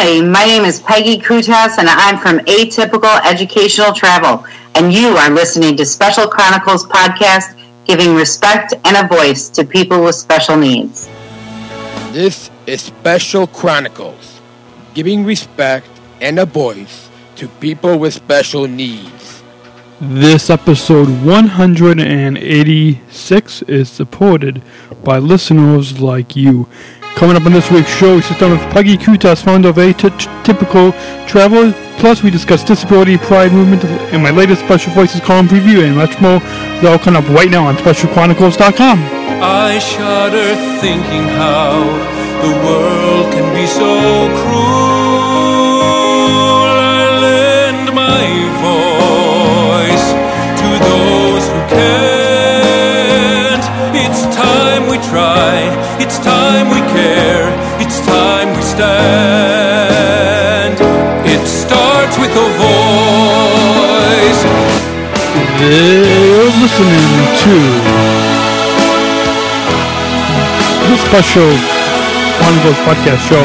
Hi, my name is Peggy Koutas, and I'm from Atypical Educational Travel, and you are listening to Special Chronicles podcast, giving respect and a voice to people with special needs. This is Special Chronicles, giving respect and a voice to people with special needs. This episode 186 is supported by listeners like you. Coming up on this week's show, we sit down with Peggy Koutas, founder of Atypical Travel. Plus, we discuss disability, pride movement, and my latest Special Voices column preview, and much more. They're all coming up right now on SpecialChronicles.com. I shudder thinking how the world can be so cruel. They're listening to the special Chronicles podcast show.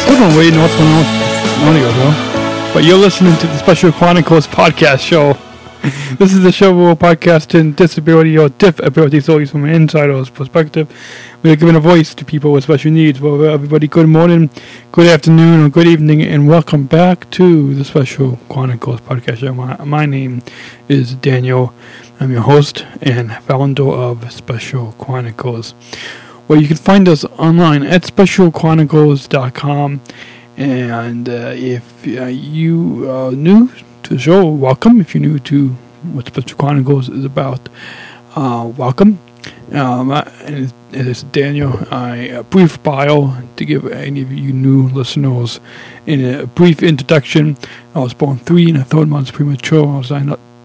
Still don't really know what's going on with audio though. But you're listening to the Special Chronicles podcast show. This is the show where we're podcasting disability or diff ability stories from an insider's perspective. We are giving a voice to people with special needs. Well, everybody, good morning, good afternoon, or good evening, and welcome back to the Special Chronicles podcast show. My, my name is Daniel. I'm your host and founder of Special Chronicles. Well, you can find us online at specialchronicles.com. And uh, if uh, you are new to the show, welcome. If you're new to what Special Chronicles is about, uh, welcome. Um, I- and it is Daniel. I, a brief bio to give any of you new listeners in a brief introduction. I was born three and a third months premature. I was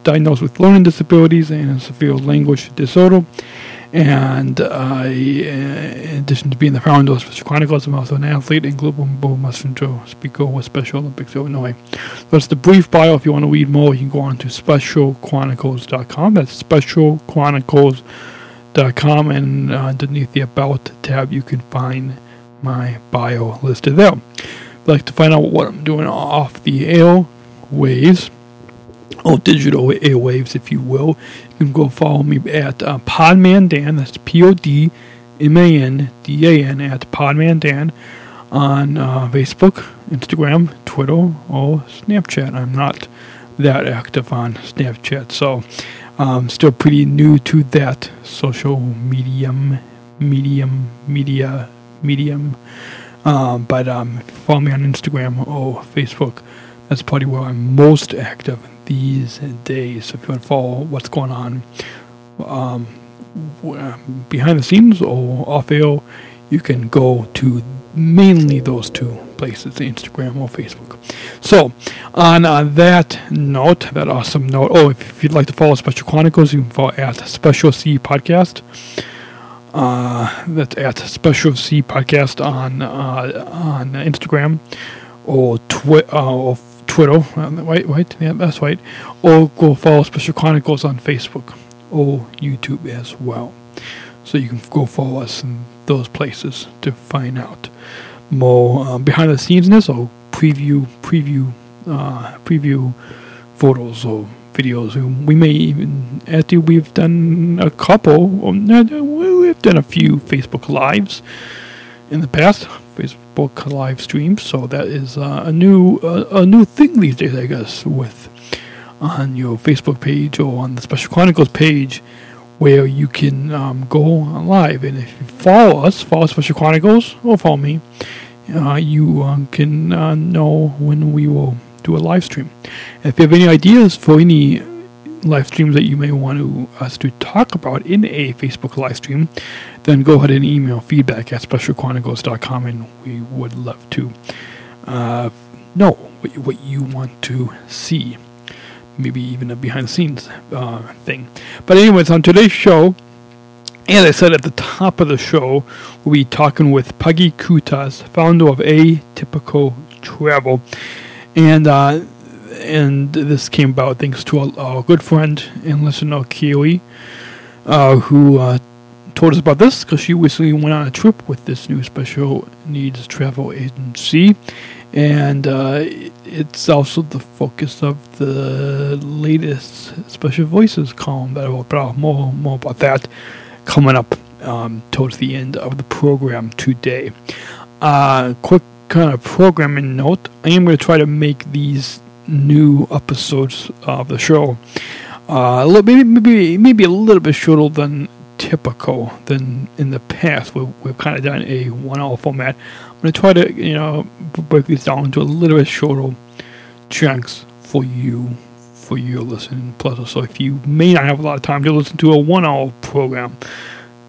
diagnosed with learning disabilities and a severe language disorder. And I, uh, in addition to being the founder of Special Chronicles, I'm also an athlete and global messenger speaker with Special Olympics Illinois. That's the brief bio. If you want to read more, you can go on to specialchronicles.com. That's specialchronicles.com. And uh, underneath the About tab, you can find my bio listed there. If you'd like to find out what I'm doing off the airways, or digital airwaves, if you will, you can go follow me at uh, Podman Dan. That's P O D M A N D A N at Podman Dan on uh, Facebook, Instagram, Twitter, or Snapchat. I'm not that active on Snapchat, so I'm still pretty new to that social medium, medium, media, medium. Um, but um, follow me on Instagram or Facebook. That's probably where I'm most active these days. So if you want to follow what's going on um, behind the scenes or off air, you can go to mainly those two places, Instagram or Facebook. So, on uh, that note, that awesome note, oh, if, if you'd like to follow Special Chronicles, you can follow at Special C Podcast. Uh, that's at Special C Podcast on uh, on Instagram or Twitter uh, or Twitter. Uh, wait, wait, yeah, that's right. Or go follow Special Chronicles on Facebook or YouTube as well. So you can go follow us in those places to find out more um, behind the scenesness or preview preview uh, preview photos or videos. We may even after we've done a couple. We've done a few Facebook lives in the past. Facebook live streams. So that is uh, a new uh, a new thing these days, I guess, with on your Facebook page or on the Special Chronicles page, where you can um, go live. And if you follow us, follow Special Chronicles, or follow me, uh, you uh, can uh, know when we will do a live stream. If you have any ideas for any live streams that you may want to, us to talk about in a Facebook live stream, then go ahead and email feedback at specialchronicles.com and we would love to uh, know what you, what you want to see. Maybe even a behind the scenes uh, thing. But, anyways, on today's show, as I said at the top of the show, we'll be talking with Peggy Koutas, founder of Atypical Travel. And uh, and this came about thanks to our, our good friend and listener, Keely, uh, who uh, told us about this because she recently went on a trip with this new special needs travel agency, and uh, it's also the focus of the latest special voices column. That will more more about that coming up um, towards the end of the program today. Uh, quick kind of programming note: I am going to try to make these new episodes of the show uh, maybe maybe maybe a little bit shorter than typical than in the past. We've, we've kind of done a one-hour format. I'm going to try to you know break these down into a little bit shorter chunks for you for your listening pleasure. So if you may not have a lot of time to listen to a one-hour program,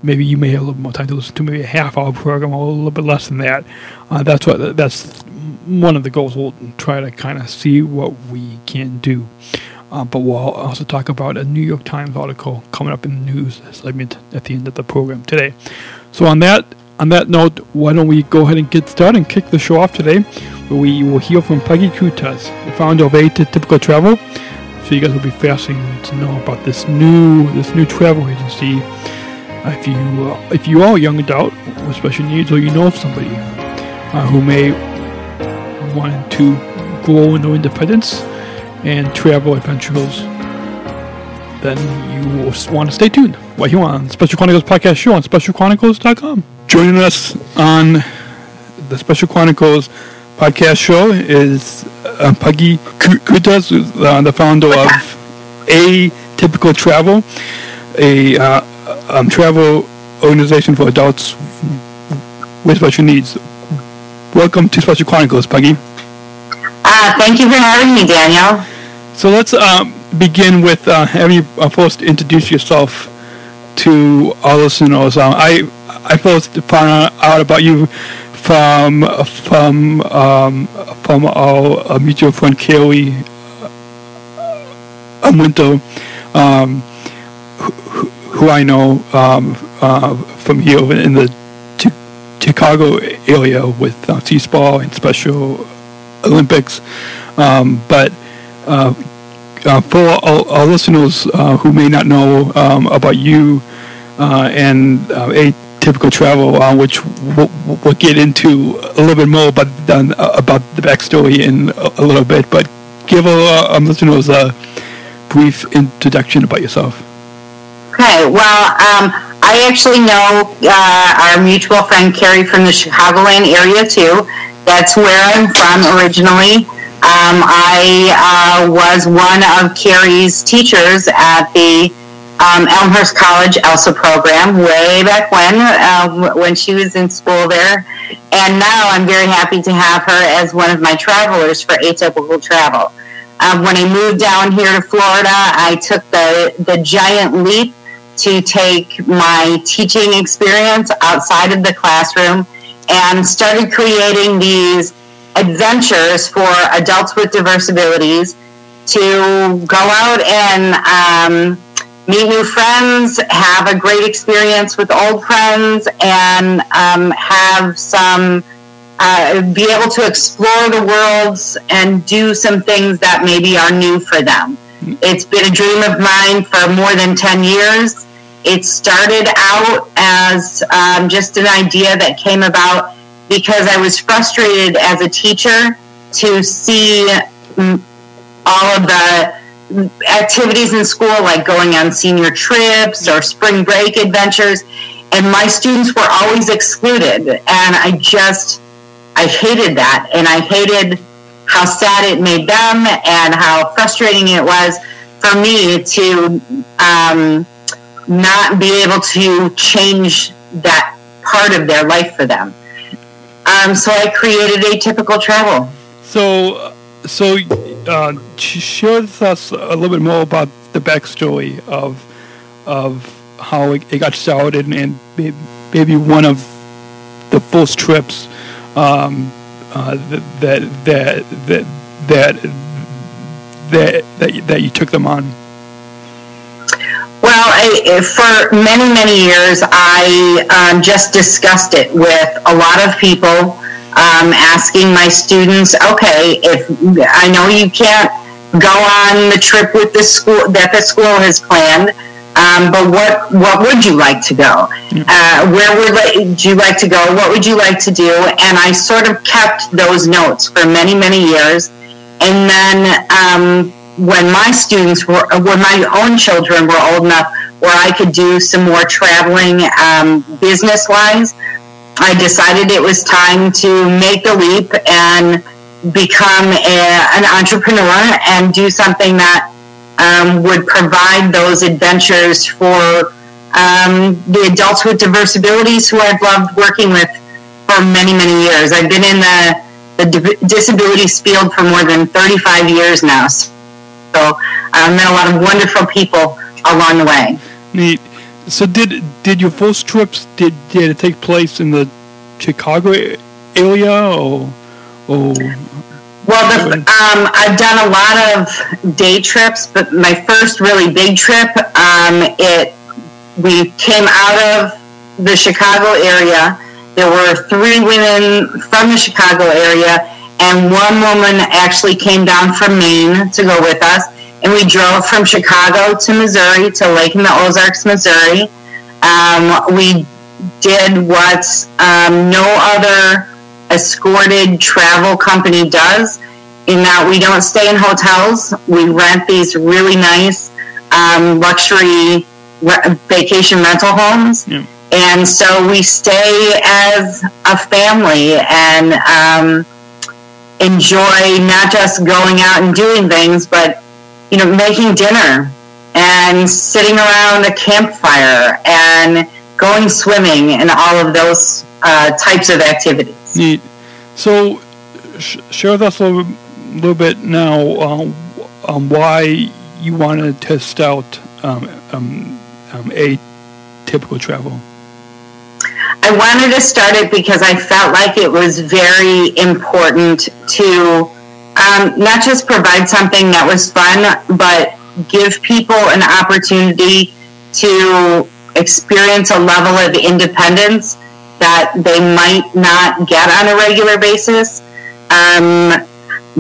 maybe you may have a little more time to listen to maybe a half-hour program or a little bit less than that. Uh, that's what that's one of the goals. We'll try to kind of see what we can do. Uh, but we'll also talk about a New York Times article coming up in the news segment at the end of the program today. So on that on that note, why don't we go ahead and get started and kick the show off today, where we will hear from Peggy Koutas, the founder of Atypical Travel. So you guys will be fascinated to know about this new this new travel agency. Uh, if you uh, if you are a young adult with special needs, or you know of somebody uh, who may want to grow in their independence and travel adventures, then you will want to stay tuned right here on Special Chronicles podcast show on specialchronicles.com. Joining us on the Special Chronicles podcast show is uh, Peggy Koutas, uh, the founder of Atypical Travel, a uh, um, travel organization for adults with special needs. Welcome to Special Chronicles, Peggy. Uh, thank you for having me, Daniel. So let's um, begin with uh, having you uh, first introduce yourself to our listeners. Uh, I I first found out about you from from um, from our, our, mutual friend Kelly uh, Winter, um, who, who, I know um, uh, from here in the Chicago area with uh, C-SPA and Special Olympics, um, but uh, uh, for our, our listeners uh, who may not know um, about you uh, and uh, atypical travel, uh, which we'll, we'll, get into a little bit more about about the backstory in a, a little bit, but give our, our listeners a brief introduction about yourself. Okay, well, um, I actually know our mutual friend Carrie from the Chicagoland area too. That's where I'm from originally. Um, I uh, was one of Carrie's teachers at the um, Elmhurst College ELSA program way back when, uh, when she was in school there. And now I'm very happy to have her as one of my travelers for Atypical Travel. Um, when I moved down here to Florida, I took the, the giant leap to take my teaching experience outside of the classroom and started creating these adventures for adults with diverse abilities to go out and um, meet new friends, have a great experience with old friends, and um, have some. Uh, be able to explore the worlds and do some things that maybe are new for them. It's been a dream of mine for more than 10 years. It started out as um, just an idea that came about because I was frustrated as a teacher to see mm, all of the activities in school, like going on senior trips or spring break adventures, and my students were always excluded. And I just, I hated that. And I hated how sad it made them and how frustrating it was for me to um, not be able to change that part of their life for them. Um, so I created Atypical Travel. So, so uh, share with us a little bit more about the backstory of of how it, it got started and maybe one of the first trips um, uh, that, that that that that that that you took them on. Well, I, for many, many years, I um, just discussed it with a lot of people, um, asking my students, okay, if I know you can't go on the trip with the school that the school has planned, Um, but what what would you like to go? Uh, where would you like to go? What would you like to do? And I sort of kept those notes for many many years. And then um, when my students were, when my own children were old enough where I could do some more traveling um, business wise, I decided it was time to make the leap and become a, an entrepreneur and do something that um, would provide those adventures for um, the adults with diverse abilities who I've loved working with for many, many years. I've been in the, the disabilities field for more than 35 years now. So I've met a lot of wonderful people along the way. Neat. So did did your first trips did did it take place in the Chicago area or or well, the, um, I've done a lot of day trips, but my first really big trip, um, it we came out of the Chicago area. There were three women from the Chicago area, and one woman actually came down from Maine to go with us. And we drove from Chicago to Missouri to Lake in the Ozarks, Missouri. Um, we did what um, no other escorted travel company does in that we don't stay in hotels. We rent these really nice um, luxury re- vacation rental homes. Yeah. And so we stay as a family and um, enjoy not just going out and doing things, but you know, making dinner and sitting around a campfire and going swimming and all of those uh, types of activities. Neat. So, sh- share with us a little, little bit now um, um, why you want to test out um, um, um, a typical travel. I wanted to start it because I felt like it was very important to um, not just provide something that was fun, but give people an opportunity to experience a level of independence that they might not get on a regular basis. Um,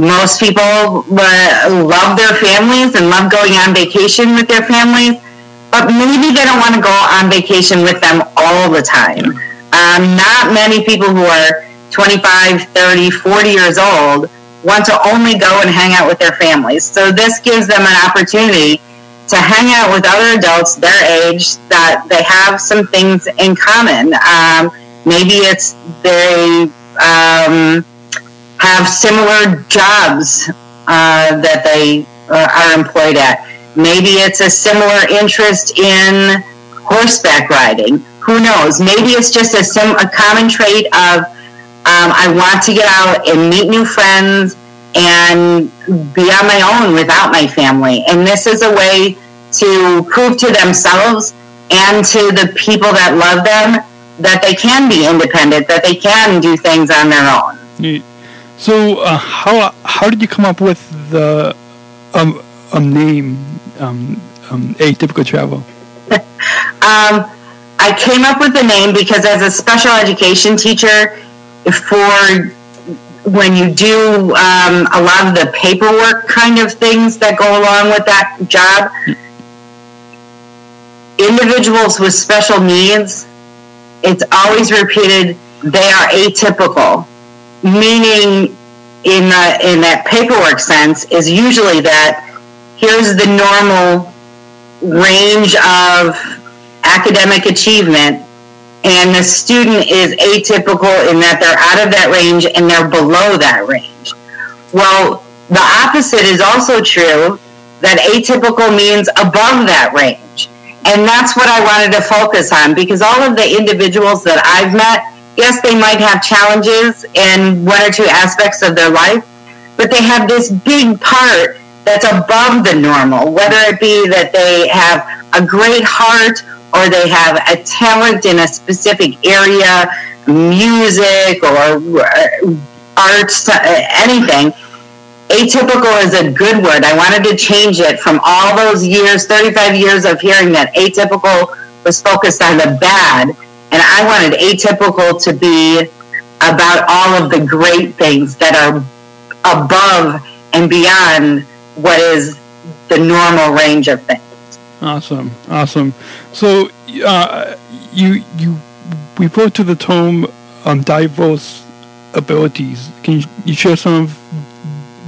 most people love their families and love going on vacation with their families, but maybe they don't want to go on vacation with them all the time. Um, not many people who are 25, 30, 40 years old want to only go and hang out with their families. So this gives them an opportunity to hang out with other adults their age that they have some things in common. Um, maybe it's they um, have similar jobs uh, that they uh, are employed at. Maybe it's a similar interest in horseback riding. Who knows? Maybe it's just a, sim- a common trait of um, I want to get out and meet new friends and be on my own without my family. And this is a way to prove to themselves and to the people that love them that they can be independent, that they can do things on their own. So, uh, how how did you come up with the um, um name um, um, atypical travel? um, I came up with the name because as a special education teacher, for when you do um, a lot of the paperwork kind of things that go along with that job, individuals with special needs, it's always repeated, they are atypical, meaning in the, in that paperwork sense is usually that here's the normal range of academic achievement and the student is atypical in that they're out of that range and they're below that range. Well, the opposite is also true that atypical means above that range. And that's what I wanted to focus on because all of the individuals that I've met, yes, they might have challenges in one or two aspects of their life, but they have this big part that's above the normal, whether it be that they have a great heart or they have a talent in a specific area, music or uh, arts, uh, anything. Atypical is a good word. I wanted to change it from all those years, 35 years of hearing that atypical was focused on the bad. And I wanted atypical to be about all of the great things that are above and beyond what is the normal range of things. Awesome, awesome. So, uh, you you we to the tome on diverse abilities. Can you, share some of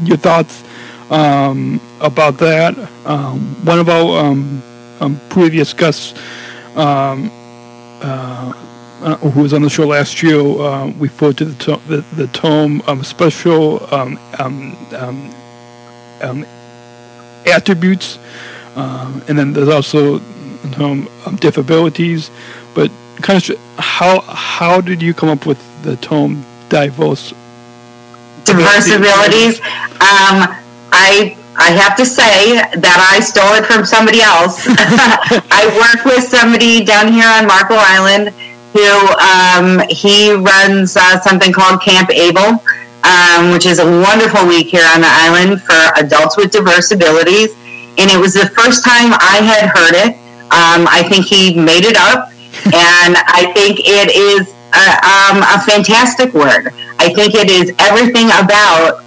your thoughts um, about that? Um, one of our um, um previous guests, um, uh, uh, who was on the show last year, uh, we referred to the, to- the, the tome um, special attributes, and then there's also um, deaf abilities. But kind of how how did you come up with the tome diverse diverse abilities? Um, I I have to say that I stole it from somebody else. I work with somebody down here on Marco Island who um, he runs uh, something called Camp Able, um, which is a wonderful week here on the island for adults with diverse abilities. And it was the first time I had heard it. Um, I think he made it up, and I think it is a, um, a fantastic word. I think it is everything about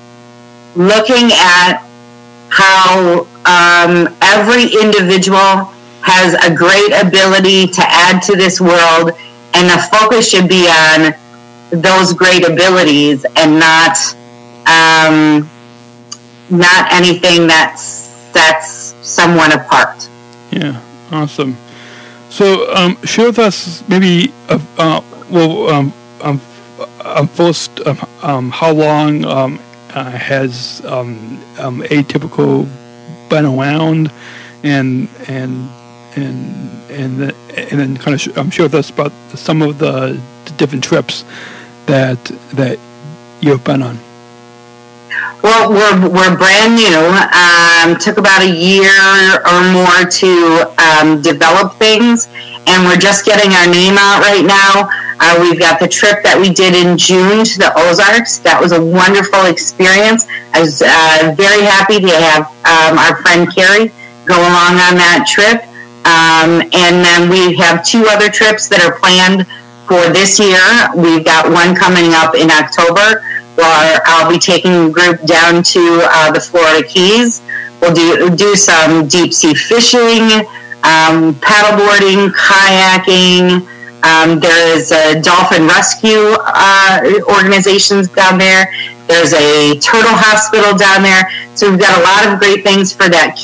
looking at how um, every individual has a great ability to add to this world, and the focus should be on those great abilities and not um, not anything that sets someone apart. Yeah, awesome. So, um, share with us maybe, uh, uh, well, um, um, um first, um, um, how long um, uh, has um, um, atypical been around, and and and and the, and then kind of sh- um, share with us about some of the, the different trips that that you've been on. Well, we're, we're brand new. Um, took about a year or more to um, develop things, and we're just getting our name out right now. Uh, we've got the trip that we did in June to the Ozarks. That was a wonderful experience. I was uh, very happy to have um, our friend Carrie go along on that trip. Um, and then we have two other trips that are planned for this year. We've got one coming up in October where I'll be taking a group down to uh, the Florida Keys. We'll do, do some deep sea fishing, um, paddleboarding, kayaking, um, there is a dolphin rescue uh, organizations down there. There's a turtle hospital down there. So we've got a lot of great things for that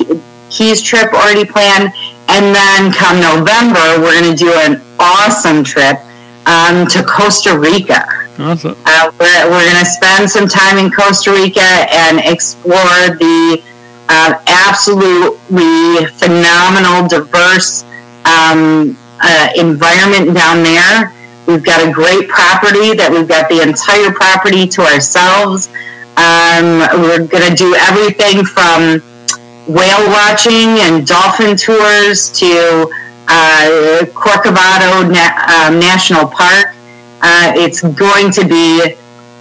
Keys trip already planned. And then come November, we're going to do an awesome trip um, to Costa Rica. Awesome. Uh, we're we're going to spend some time in Costa Rica and explore the uh, absolutely phenomenal, diverse um, uh, environment down there. We've got a great property that we've got the entire property to ourselves. Um, we're going to do everything from whale watching and dolphin tours to uh, Corcovado Na- um, National Park. Uh, it's going to be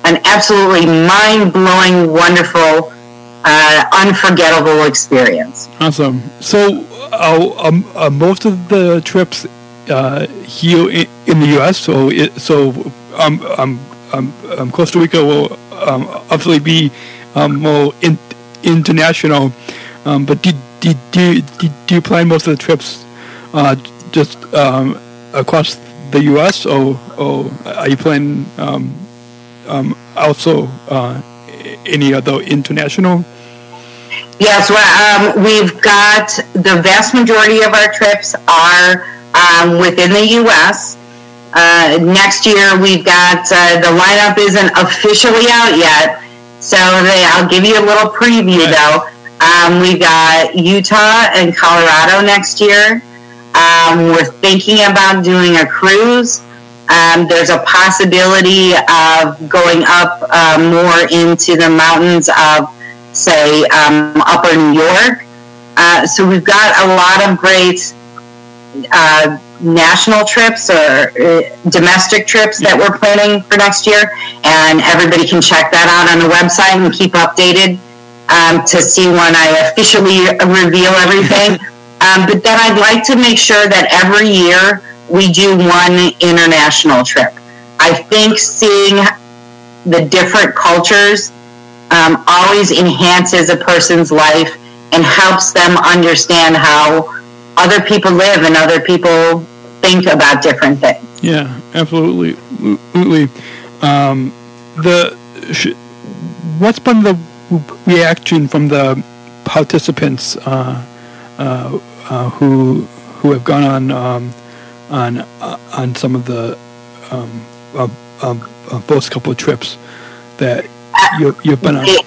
an absolutely mind blowing, wonderful, uh, unforgettable experience. Awesome. So, uh, um, uh, most of the trips uh, here in, in, the U.S. So it, so um, um, um, um, Costa Rica will um, obviously be um, more in, international. But do, do, do, do you plan most of the trips uh, just um, across the U.S. or, or are you planning um, um, also uh, any other international? Yes, well, um, we've got the vast majority of our trips are um, within the U.S. Uh, next year, we've got uh, the lineup isn't officially out yet, so they, I'll give you a little preview right. though. Um, we got Utah and Colorado next year. Um, we're thinking about doing a cruise. Um, there's a possibility of going up uh, more into the mountains of, say, um, Upper New York. Uh, so we've got a lot of great uh, national trips or uh, domestic trips that we're planning for next year, and everybody can check that out on the website and keep updated um, to see when I officially reveal everything. um, but then I'd like to make sure that every year we do one international trip. I think seeing the different cultures um, always enhances a person's life and helps them understand how other people live and other people think about different things. Yeah, absolutely, absolutely. Um, the sh- what's been the reaction from the participants uh, who who have gone on um, on uh, on some of the um, uh, uh, couple of trips that you, you've been on? It,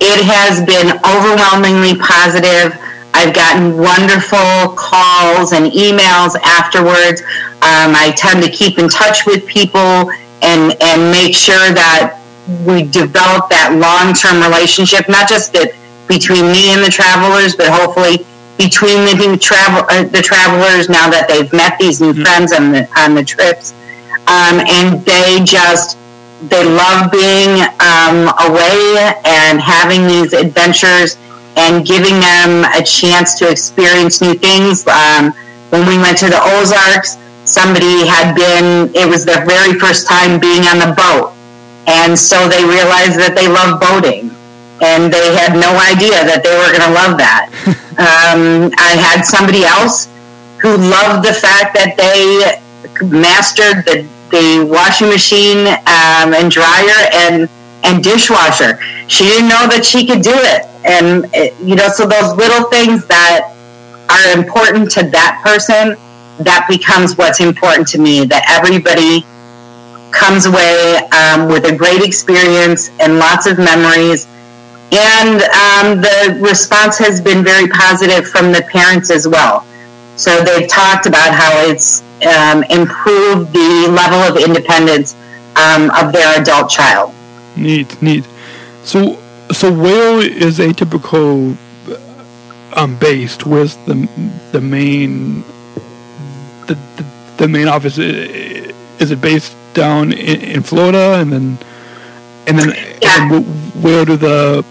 it has been overwhelmingly positive. I've gotten wonderful calls and emails afterwards. Um, I tend to keep in touch with people and and make sure that we develop that long term relationship, not just that between me and the travelers, but hopefully between the new travel uh, the travelers now that they've met these new mm-hmm. friends on the on the trips, um, and they just they love being um, away and having these adventures and giving them a chance to experience new things. Um, when we went to the Ozarks, somebody had been, it was their very first time being on the boat. And so they realized that they love boating. And they had no idea that they were going to love that. um, I had somebody else who loved the fact that they mastered the, the washing machine um, and dryer and, and dishwasher. She didn't know that she could do it. And, it, you know, so those little things that are important to that person that becomes what's important to me that everybody comes away um, with a great experience and lots of memories. And um, the response has been very positive from the parents as well. So they've talked about how it's um, improved the level of independence um, of their adult child. Neat, neat. So, so where is atypical um, based? Where's the the main the, the, the main office is it based down in, in Florida and then and then, yeah. and then where do the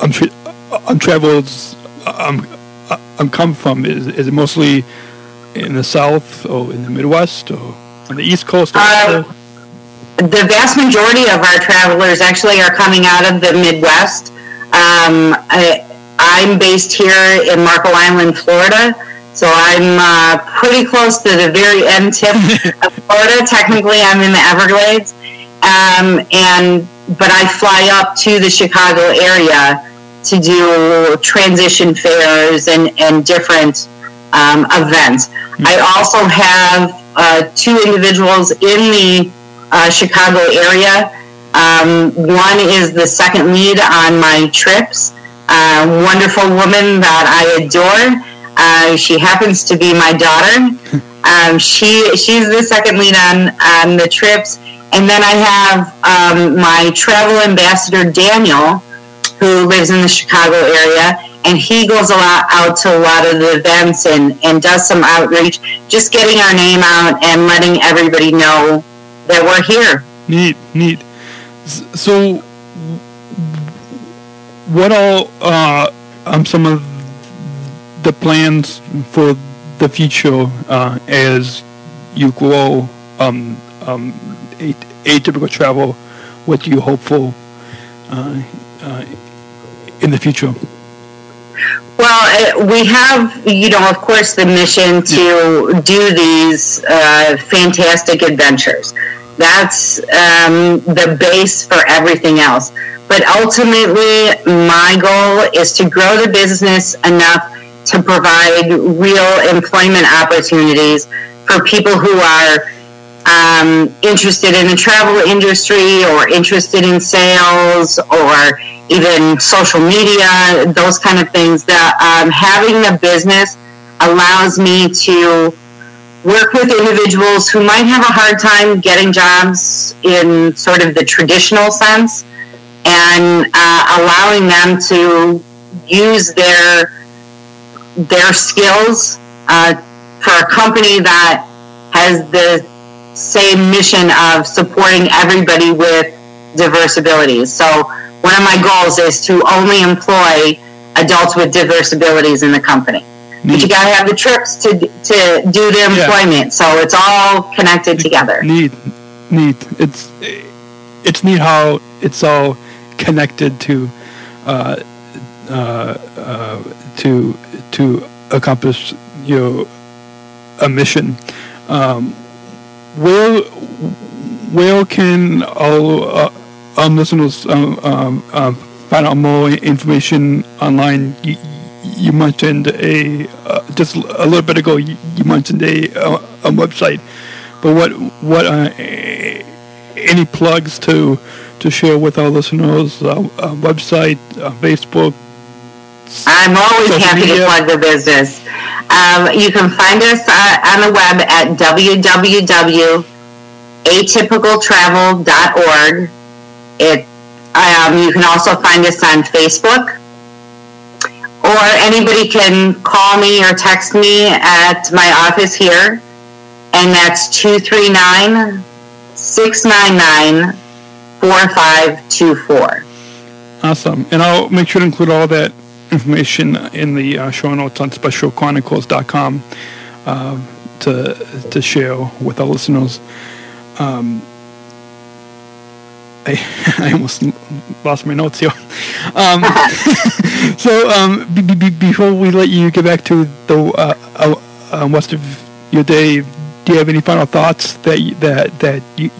I'm tra- I'm travels I'm I'm come from is is it mostly in the south or in the Midwest or on the East Coast? Uh, the vast majority of our travelers actually are coming out of the Midwest. Um, I, I'm based here in Marco Island, Florida. So I'm uh, pretty close to the very end tip of Florida. Technically, I'm in the Everglades, um, and but I fly up to the Chicago area to do transition fairs and and different um, events. Mm-hmm. I also have uh, two individuals in the uh, Chicago area. Um, one is the second lead on my trips. A wonderful woman that I adore uh, she happens to be my daughter. Um, she she's the second lead on on the trips, and then I have um, my travel ambassador Daniel, who lives in the Chicago area, and he goes a lot out to a lot of the events and and does some outreach, just getting our name out and letting everybody know that we're here. Neat, neat. So, what all uh, um some of the plans for the future uh, as you grow um, um, atypical travel? What do you hope for uh, uh, in the future? Well, uh, we have, you know, of course, the mission to do these uh, fantastic adventures. That's um, the base for everything else. But ultimately, my goal is to grow the business enough to provide real employment opportunities for people who are um, interested in the travel industry or interested in sales or even social media, those kind of things. That um, having the business allows me to work with individuals who might have a hard time getting jobs in sort of the traditional sense and uh, allowing them to use their their skills uh, for a company that has the same mission of supporting everybody with diverse abilities. So one of my goals is to only employ adults with diverse abilities in the company. Neat. But you got to have the trips to to do the employment, yeah. so it's all connected together. Neat, neat. It's it's neat how it's all connected to uh, uh, uh, to to accomplish you know a mission. Um, where where can all uh, our listeners um, um, um, find out more information online? You, you mentioned a uh, just a little bit ago. You, you mentioned a, a, a website, but what what uh, any plugs to to share with our listeners? Uh, uh, website, uh, Facebook. I'm always happy to plug the business. Um, you can find us uh, on the web at www.atypicaltravel.org. It, um, you can also find us on Facebook. Or anybody can call me or text me at my office here, and that's 239 699 4524. Awesome. And I'll make sure to include all that information in the uh, show notes on specialchronicles.com uh, to, to share with our listeners. Um, I, I almost lost my notes here. Um, so um, b- b- before we let you get back to the uh, uh, uh, rest of your day, do you have any final thoughts that that that you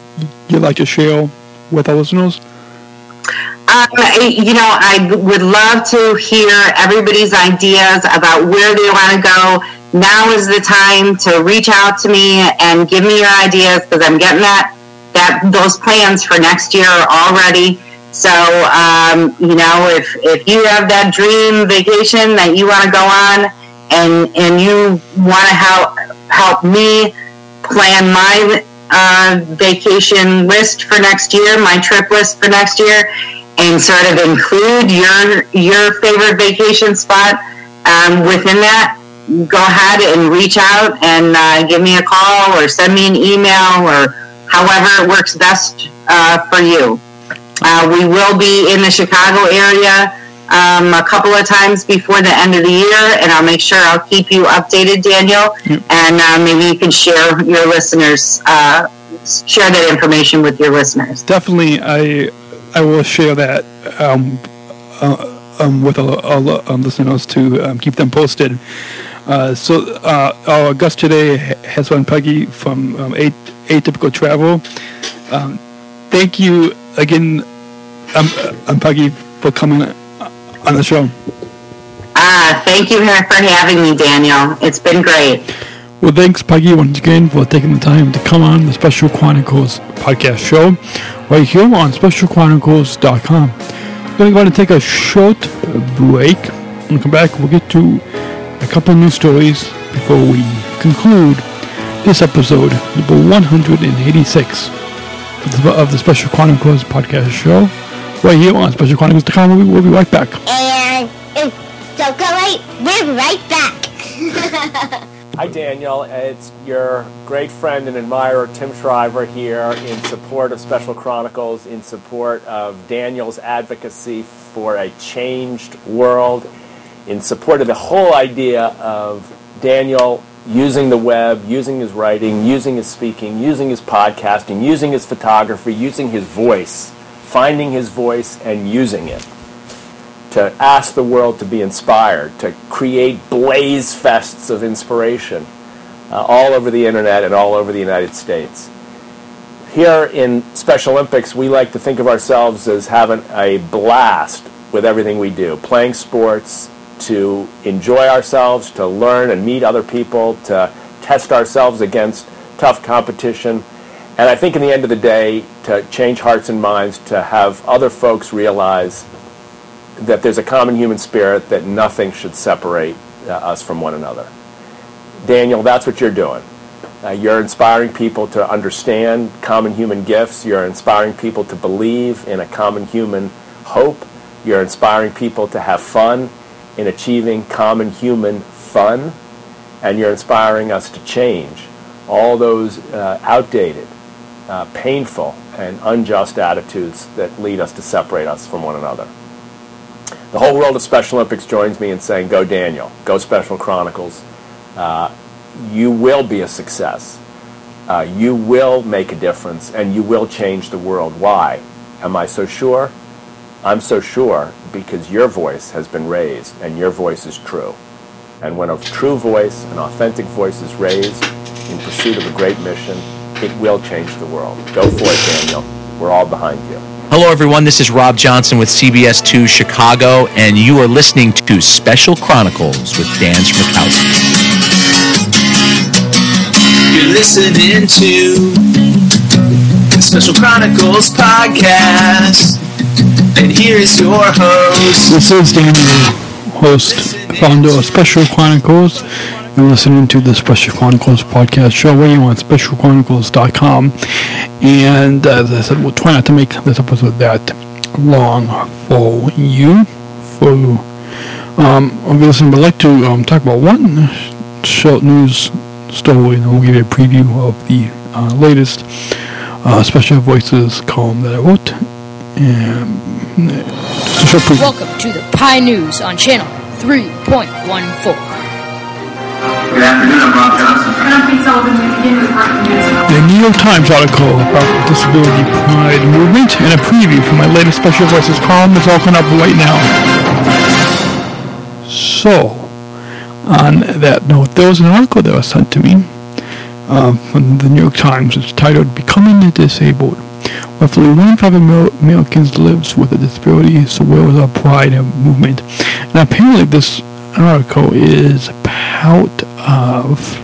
you'd like to share with our listeners? Um, you know, I would love to hear everybody's ideas about where they want to go. Now is the time to reach out to me and give me your ideas because I'm getting that that those plans for next year already. So, um, you know, if if you have that dream vacation that you want to go on, and and you want to help help me plan my uh, vacation list for next year, my trip list for next year, and sort of include your your favorite vacation spot um, within that. Go ahead and reach out and uh, give me a call or send me an email or however it works best uh, for you. Uh, we will be in the Chicago area um, a couple of times before the end of the year, and I'll make sure I'll keep you updated, Daniel. And uh, maybe you can share your listeners, uh, share that information with your listeners. definitely I I will share that um, uh, um, with all, all um, listeners to um, keep them posted. Uh, so uh, our guest today ha- has been Peggy from um, A- Atypical Travel. Um, thank you again, um, um, Peggy, for coming on the show. Ah, thank you for having me, Daniel. It's been great. Well, thanks, Peggy, once again for taking the time to come on the Special Chronicles podcast show right here on SpecialChronicles.com. We're going to go and take a short break. We come back, we'll get to a couple new stories before we conclude this episode, number 186 of the, of the Special Chronicles podcast show right here on SpecialChronicles.com. We'll be, right back. And uh, don't go away. We're right back. Hi, Daniel. It's your great friend and admirer, Tim Shriver, here in support of Special Chronicles, in support of Daniel's advocacy for a changed world, in support of the whole idea of Daniel using the web, using his writing, using his speaking, using his podcasting, using his photography, using his voice, finding his voice and using it to ask the world to be inspired, to create blaze fests of inspiration uh, all over the internet and all over the United States. Here in Special Olympics, we like to think of ourselves as having a blast with everything we do, playing sports, to enjoy ourselves, to learn and meet other people, to test ourselves against tough competition. And I think in the end of the day, to change hearts and minds, to have other folks realize that there's a common human spirit that nothing should separate uh, us from one another. Daniel, that's what you're doing. Uh, you're inspiring people to understand common human gifts. You're inspiring people to believe in a common human hope. You're inspiring people to have fun in achieving common human fun. And you're inspiring us to change all those uh, outdated, uh, painful, and unjust attitudes that lead us to separate us from one another the whole world of Special Olympics joins me in saying, "Go Daniel, go Special Chronicles. Uh, you will be a success. Uh, you will make a difference, and you will change the world." Why? Am I so sure? I'm so sure because your voice has been raised, and your voice is true. And when a true voice, an authentic voice is raised in pursuit of a great mission, it will change the world. Go for it, Daniel. We're all behind you. Hello, everyone. This is Rob Johnson with CBS 2 Chicago, and you are listening to Special Chronicles with Dan Smrokowski. You're listening to the Special Chronicles podcast. And here's your host. This is Daniel, host, founder of Special Chronicles. You're listening to the Special Chronicles podcast show where you on specialchronicles.com. And as I said, we'll try not to make this episode that long for you. For um, obviously, I'd like to um, talk about one short news story, and we'll give you a preview of the uh, latest uh, Special Voices column that I wrote. Preview. Welcome to the Pi News on channel 3.14. Good afternoon, I'm Rob Johnson. And I'm Pete Sullivan. We begin with breaking news. The New York Times article about the disability pride movement and a preview for my latest Special Voices column is open up right now. So, on that note, there was an article that was sent to me uh, from the New York Times. It's titled "Becoming the Disabled." Roughly one in five Americans lives with a disability, so where is our pride movement? And apparently, this article is part of.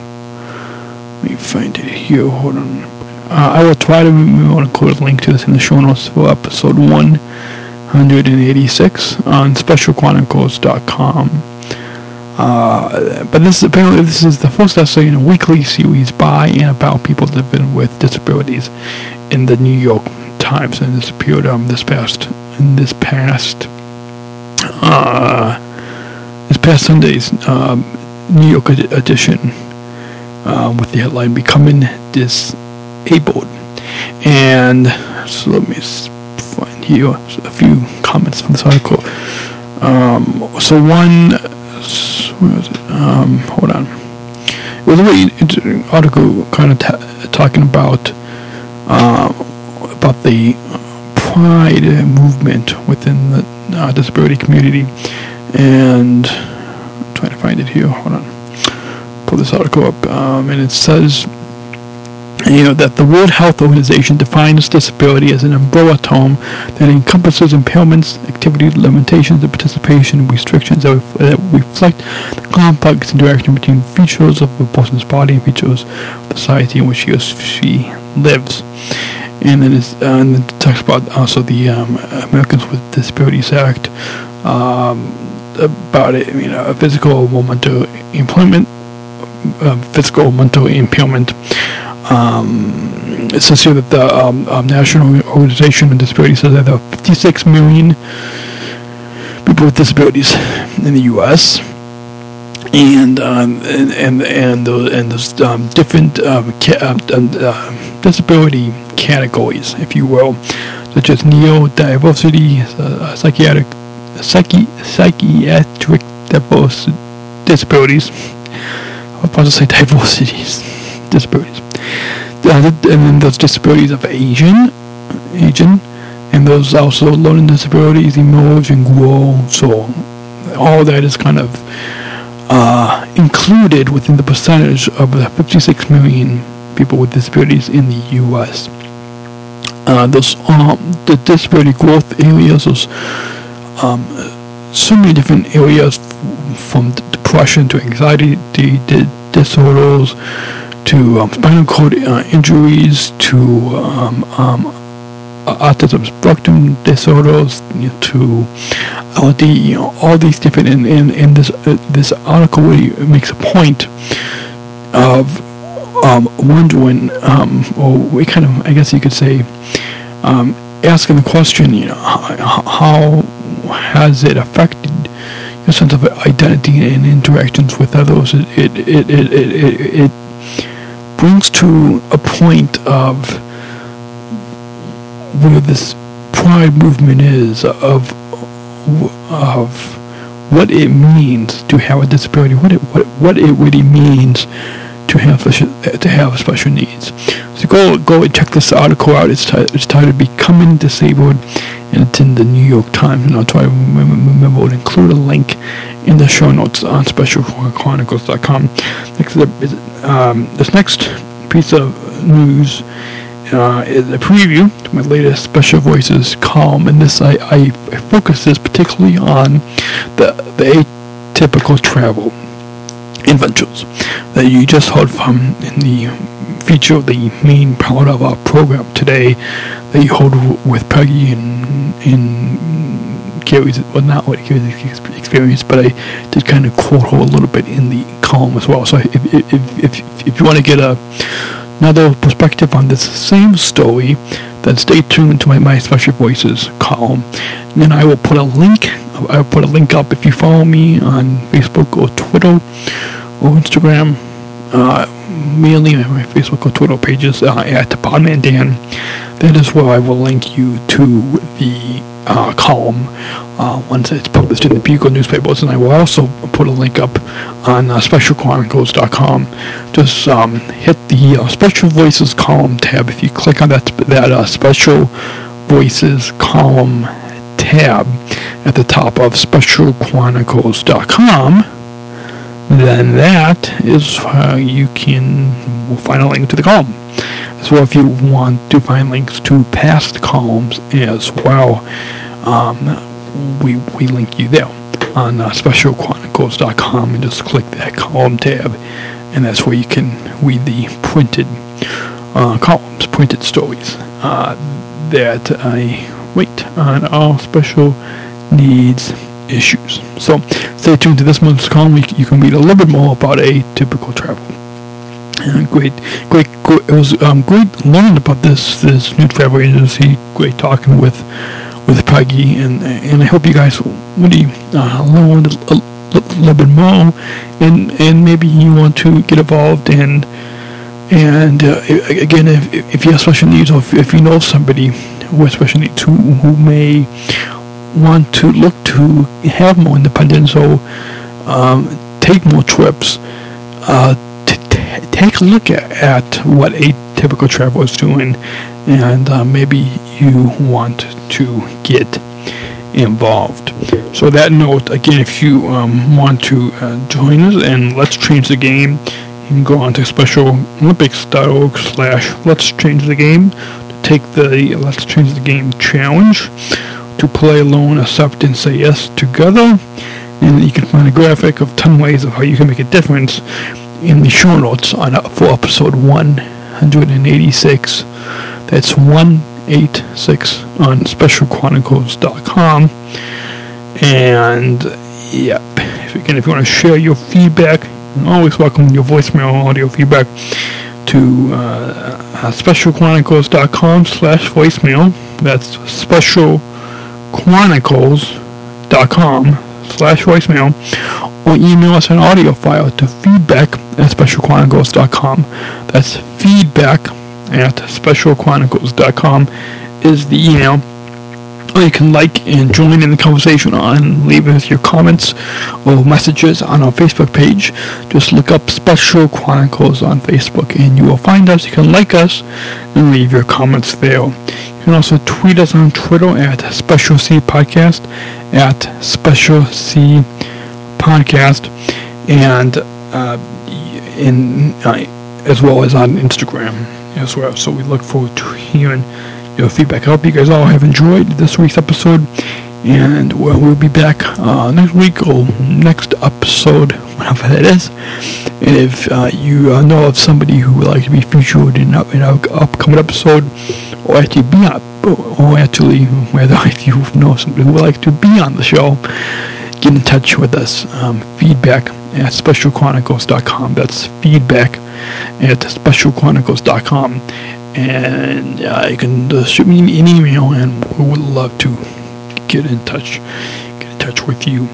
Let me find it here. Hold on. Uh, I will try to include a link to this in the show notes for episode 186 on specialchronicles.com. Uh, but this is apparently this is the first essay in a weekly series by and about people living with disabilities in the New York Times, and this appeared um, this past in this past uh, past Sunday's um, New York ed- edition uh, with the headline "Becoming Disabled," and so let me find here a few comments from this article. Um, so one? Um, hold on. It was a really interesting article, kind of ta talking about uh, about the pride movement within the uh, disability community, and trying to find it here. Hold on. Pull this article up, um, and it says you know, that the World Health Organization defines disability as an umbrella term that encompasses impairments, activity limitations, and participation restrictions that, ref- that reflect the complex interaction between features of a person's body and features of the society in which he or she lives. And then uh, it talks about also the um, Americans with Disabilities Act, um, about it, you know, physical or mental employment, uh, physical or mental impairment. Um, it says here that the um, um, National Organization on Disabilities says that there are 56 million people with disabilities in the U.S. And um, and and and, the, and there's um, different um, ca- um, uh, disability categories, if you will, such as neurodiversity, uh, psychiatric, psychi- psychiatric diverse disabilities. I was about to say diversities, disabilities. Uh, and then those disabilities of Asian, Asian, and those also learning disabilities emerge and grow. So all that is kind of uh, included within the percentage of the 56 million people with disabilities in the U.S. Uh, there's um, the disability growth areas. There's um, so many different areas from depression to anxiety di- disorders to um, spinal cord uh, injuries to um, um, autism spectrum disorders you know, to all the you know, all these different in this uh, this article really makes a point of um, wondering um, or we kind of I guess you could say um, asking the question you know how has it affected your sense of identity and interactions with others it it it it, it, it, it brings to a point of where this pride movement is of of what it means to have a disability, what it what, what it really means to have special, to have special needs. So go go and check this article out. It's, t- it's titled "Becoming Disabled," and in the New York Times. And I'll try to remember, to include a link in the show notes on specialchronicles.com. Next, um, this next piece of news uh, is a preview to my latest Special Voices column, and this I, I focus this particularly on the the atypical travel adventures that you just heard from in the feature the main part of our program today that you heard with Peggy and in Carrie's well not what Carrie's experience, but I did kind of quote her a little bit in the column as well. So if if if, if you want to get a another perspective on this same story, then stay tuned to my, my Special Voices column. And then I will put a link, I'll put a link up if you follow me on Facebook or Twitter or Instagram. Uh, mainly my Facebook or Twitter pages uh, at Podman Dan. That is where I will link you to the uh, column uh, once it's published in the Bugle newspapers, and I will also put a link up on uh, SpecialChronicles.com. Just um, hit the uh, Special Voices column tab. If you click on that that Special Voices column tab at the top of SpecialChronicles.com, then that is how you can find a link to the column. So if you want to find links to past columns as well, um, we, we link you there on uh, specialchronicles.com and just click that column tab and that's where you can read the printed uh, columns, printed stories uh, that I write on all special needs issues. So stay tuned to this month's column. You can read a little bit more about atypical travel. And great, great, great, it was um, great learning about this this new travel agency. Great talking with with Peggy, and and I hope you guys really uh, a, a, little bit more, and and maybe you want to get involved and and uh, again, if if you have special needs, or if, if you know somebody has special needs who who may want to look to have more independence or um, take more trips. Uh, take a look at, at what typical travel is doing and uh, maybe you want to get involved. So that note, again, if you um, want to uh, join us and let's change the game, you can go on to specialolympics.org slash let's change the game to take the let's change the game challenge to play alone, accept, and say yes together. And you can find a graphic of 10 ways of how you can make a difference in the show notes on uh, for episode 186. That's 186 on specialchronicles.com. And yep, if, again, if you want to share your feedback, always welcome your voicemail audio feedback to uh, uh, specialchronicles.com slash voicemail. That's specialchronicles.com slash voicemail or email us an audio file to feedback at specialchronicles.com. That's feedback at specialchronicles.com is the email. Or you can like and join in the conversation on leave us your comments or messages on our Facebook page. Just look up Special Chronicles on Facebook and you will find us. You can like us and leave your comments there. You can also tweet us on Twitter at Special C Podcast at Special C Podcast and uh, in uh, as well as on Instagram as well. So we look forward to hearing your feedback. I hope you guys all have enjoyed this week's episode, and we'll, we'll be back uh, next week or next episode, whenever that is. And if uh, you uh, know of somebody who would like to be featured in, in our upcoming episode, or actually be on, or actually, whether if you know somebody who would like to be on the show, get in touch with us. Um, feedback at specialchronicles.com. That's feedback at specialchronicles.com. And uh, you can uh, shoot me an email, and we would love to get in touch, get in touch with you.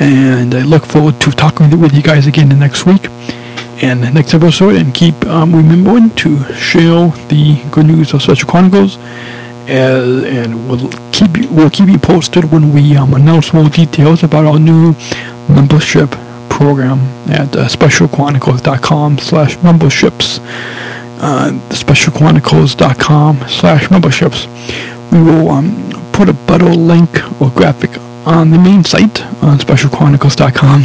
And I look forward to talking with you guys again next week and next episode. And keep um, remembering to share the good news of Special Chronicles. Uh, and we'll keep you, we'll keep you posted when we um, announce more details about our new membership program at uh, specialchronicles.com slash memberships. Uh, specialchronicles.com slash memberships. We will um, put a better link or graphic on the main site on specialchronicles.com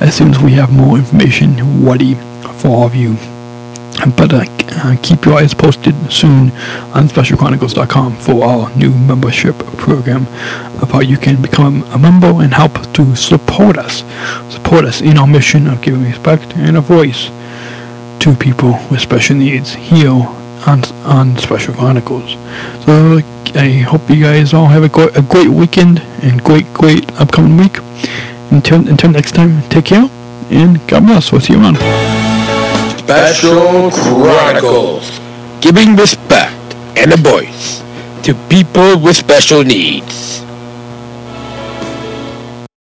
as soon as we have more information ready for all of you. But uh, uh, keep your eyes posted soon on specialchronicles.com for our new membership program of how you can become a member and help to support us. Support us in our mission of giving respect and a voice to people with special needs here on, on Special Chronicles. So I hope you guys all have a, go- a great weekend and great, great upcoming week. Until, until next time, take care and God bless. We'll see you around. Special Chronicles, giving respect and a voice to people with special needs.